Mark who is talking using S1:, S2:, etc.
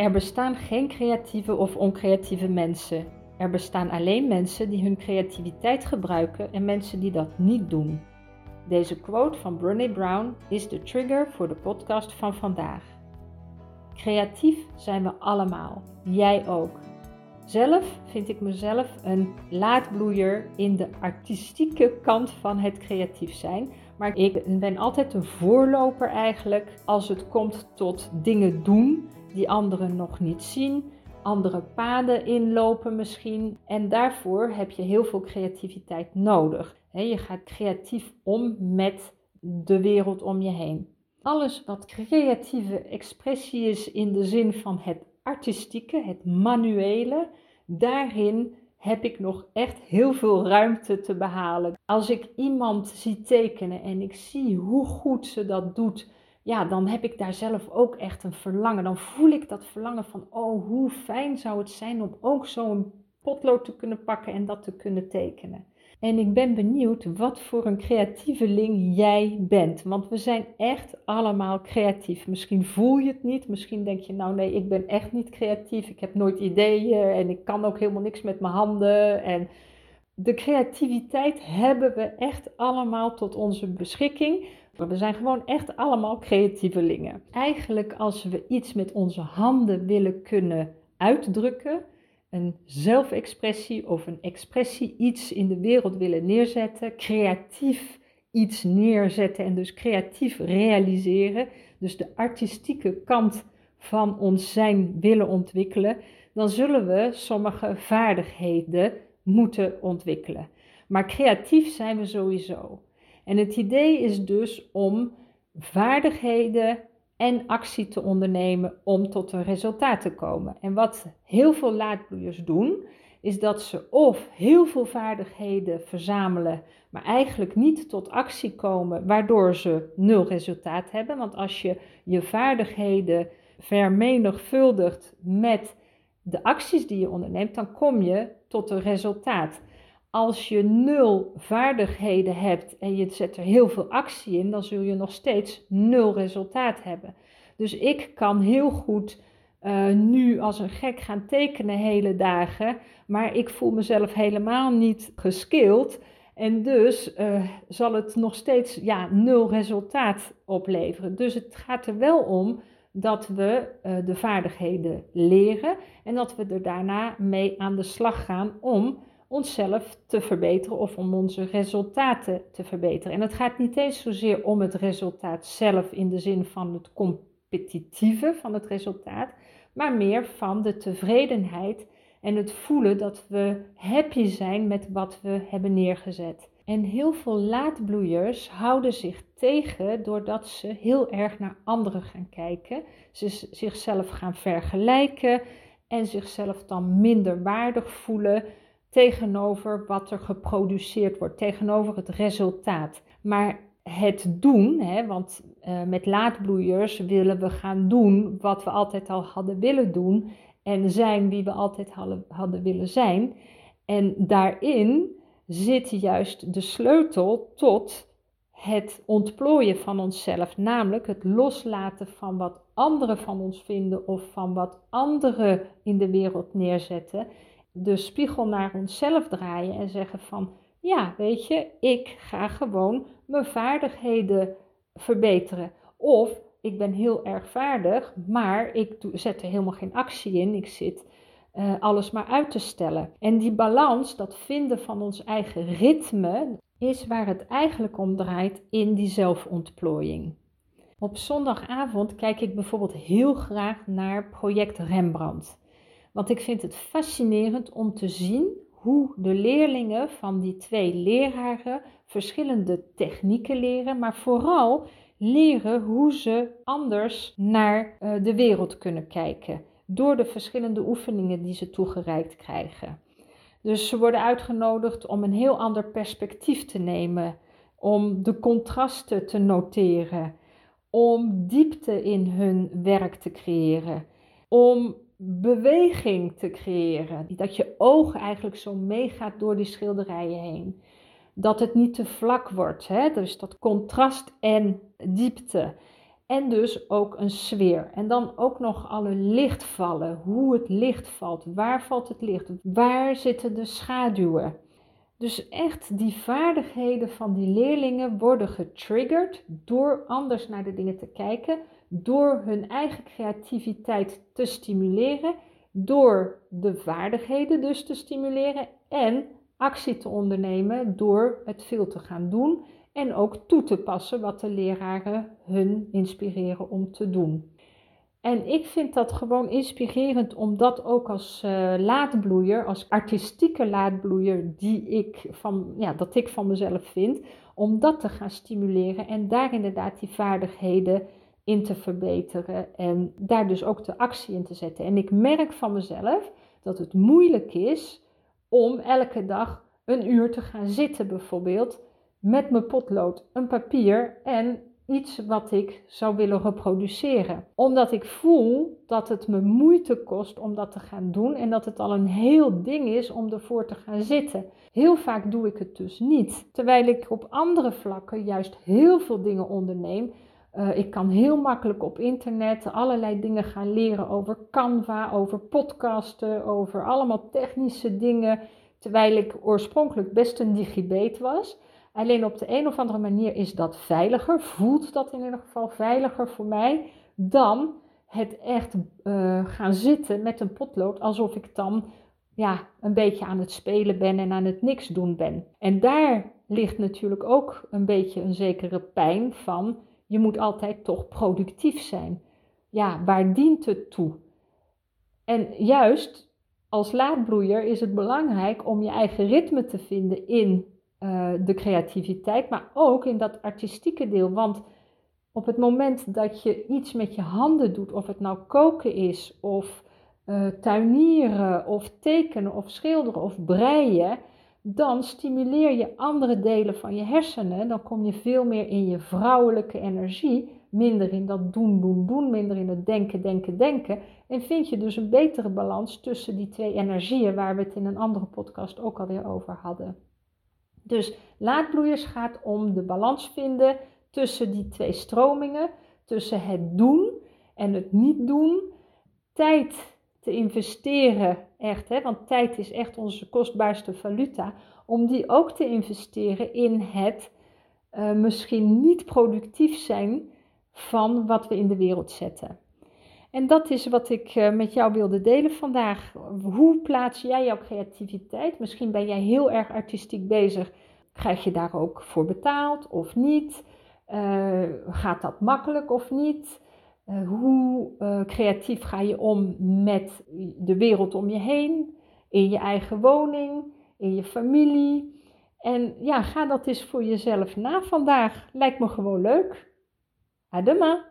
S1: Er bestaan geen creatieve of oncreatieve mensen. Er bestaan alleen mensen die hun creativiteit gebruiken en mensen die dat niet doen. Deze quote van Brené Brown is de trigger voor de podcast van vandaag. Creatief zijn we allemaal, jij ook. Zelf vind ik mezelf een laadbloeier in de artistieke kant van het creatief zijn. Maar ik ben altijd een voorloper eigenlijk als het komt tot dingen doen die anderen nog niet zien, andere paden inlopen misschien. En daarvoor heb je heel veel creativiteit nodig. Je gaat creatief om met de wereld om je heen. Alles wat creatieve expressie is in de zin van het artistieke, het manuele, daarin heb ik nog echt heel veel ruimte te behalen. Als ik iemand zie tekenen en ik zie hoe goed ze dat doet, ja, dan heb ik daar zelf ook echt een verlangen. Dan voel ik dat verlangen van, oh, hoe fijn zou het zijn om ook zo'n potlood te kunnen pakken en dat te kunnen tekenen. En ik ben benieuwd wat voor een creatieveling jij bent. Want we zijn echt allemaal creatief. Misschien voel je het niet. Misschien denk je, nou nee, ik ben echt niet creatief. Ik heb nooit ideeën en ik kan ook helemaal niks met mijn handen. En de creativiteit hebben we echt allemaal tot onze beschikking. We zijn gewoon echt allemaal creatievelingen. Eigenlijk als we iets met onze handen willen kunnen uitdrukken, een zelfexpressie of een expressie iets in de wereld willen neerzetten, creatief iets neerzetten en dus creatief realiseren, dus de artistieke kant van ons zijn willen ontwikkelen, dan zullen we sommige vaardigheden moeten ontwikkelen. Maar creatief zijn we sowieso. En het idee is dus om vaardigheden en actie te ondernemen om tot een resultaat te komen. En wat heel veel laadbloeiers doen, is dat ze of heel veel vaardigheden verzamelen, maar eigenlijk niet tot actie komen, waardoor ze nul resultaat hebben. Want als je je vaardigheden vermenigvuldigt met de acties die je onderneemt, dan kom je tot een resultaat. Als je nul vaardigheden hebt en je zet er heel veel actie in, dan zul je nog steeds nul resultaat hebben. Dus ik kan heel goed uh, nu als een gek gaan tekenen hele dagen, maar ik voel mezelf helemaal niet geskild. En dus uh, zal het nog steeds ja, nul resultaat opleveren. Dus het gaat er wel om dat we uh, de vaardigheden leren en dat we er daarna mee aan de slag gaan om onszelf te verbeteren of om onze resultaten te verbeteren. En het gaat niet eens zozeer om het resultaat zelf in de zin van het competitieve van het resultaat, maar meer van de tevredenheid en het voelen dat we happy zijn met wat we hebben neergezet. En heel veel laadbloeiers houden zich tegen doordat ze heel erg naar anderen gaan kijken, ze zichzelf gaan vergelijken en zichzelf dan minder waardig voelen tegenover wat er geproduceerd wordt, tegenover het resultaat. Maar het doen, hè, want uh, met laadbloeiers willen we gaan doen wat we altijd al hadden willen doen en zijn wie we altijd hadden, hadden willen zijn. En daarin zit juist de sleutel tot het ontplooien van onszelf, namelijk het loslaten van wat anderen van ons vinden of van wat anderen in de wereld neerzetten de spiegel naar onszelf draaien en zeggen van ja, weet je, ik ga gewoon mijn vaardigheden verbeteren. Of ik ben heel erg vaardig, maar ik zet er helemaal geen actie in. Ik zit uh, alles maar uit te stellen. En die balans, dat vinden van ons eigen ritme, is waar het eigenlijk om draait in die zelfontplooiing. Op zondagavond kijk ik bijvoorbeeld heel graag naar project Rembrandt. Want ik vind het fascinerend om te zien hoe de leerlingen van die twee leraren verschillende technieken leren, maar vooral leren hoe ze anders naar eh, de wereld kunnen kijken door de verschillende oefeningen die ze toegereikt krijgen. Dus ze worden uitgenodigd om een heel ander perspectief te nemen, om de contrasten te noteren, om diepte in hun werk te creëren, om beweging te creëren. Dat je oog eigenlijk zo meegaat door die schilderijen heen. Dat het niet te vlak wordt. Hè? Dus dat contrast en diepte. En dus ook een sfeer. En dan ook nog alle lichtvallen. Hoe het licht valt. Waar valt het licht? Waar zitten de schaduwen? Dus echt die vaardigheden van die leerlingen worden getriggerd door anders naar de dingen te kijken, door hun eigen creativiteit te stimuleren, door de vaardigheden dus te stimuleren en actie te ondernemen door het veel te gaan doen en ook toe te passen wat de leraren hun inspireren om te doen. En ik vind dat gewoon inspirerend om dat ook als uh, laadbloeier, als artistieke laadbloeier die ik van, ja, dat ik van mezelf vind, om dat te gaan stimuleren en daar inderdaad die vaardigheden in te verbeteren en daar dus ook de actie in te zetten. En ik merk van mezelf dat het moeilijk is om elke dag een uur te gaan zitten bijvoorbeeld met mijn potlood, een papier en iets wat ik zou willen reproduceren. Omdat ik voel dat het me moeite kost om dat te gaan doen en dat het al een heel ding is om ervoor te gaan zitten. Heel vaak doe ik het dus niet. Terwijl ik op andere vlakken juist heel veel dingen onderneem. Uh, ik kan heel makkelijk op internet allerlei dingen gaan leren over Canva, over podcasten, over allemaal technische dingen. Terwijl ik oorspronkelijk best een digibeet was. Alleen op de een of andere manier is dat veiliger, voelt dat in ieder geval veiliger voor mij dan het echt uh, gaan zitten met een potlood alsof ik dan ja, een beetje aan het spelen ben en aan het niks doen ben. En daar ligt natuurlijk ook een beetje een zekere pijn van je moet altijd toch productief zijn. Ja, waar dient het toe? En juist als laadbloeier is het belangrijk om je eigen ritme te vinden in uh, de creativiteit, maar ook in dat artistieke deel. Want op het moment dat je iets met je handen doet, of het nou koken is, of uh, tuinieren, of tekenen, of schilderen, of breien, dan stimuleer je andere delen van je hersenen. Dan kom je veel meer in je vrouwelijke energie, minder in dat doen, doen, doen, minder in het denken, denken, denken. En vind je dus een betere balans tussen die twee energieën, waar we het in een andere podcast ook alweer over hadden. Dus laadbloeiers gaat om de balans vinden tussen die twee stromingen, tussen het doen en het niet doen, tijd te investeren, echt, hè, want tijd is echt onze kostbaarste valuta, om die ook te investeren in het uh, misschien niet productief zijn van wat we in de wereld zetten. En dat is wat ik uh, met jou wilde delen vandaag. Hoe plaats jij jouw creativiteit? Misschien ben jij heel erg artistiek bezig. Krijg je daar ook voor betaald of niet? Uh, gaat dat makkelijk of niet? Uh, hoe creatief ga je om met de wereld om je heen? In je eigen woning, in je familie? En ja, ga dat eens voor jezelf na vandaag. Lijkt me gewoon leuk. Adema!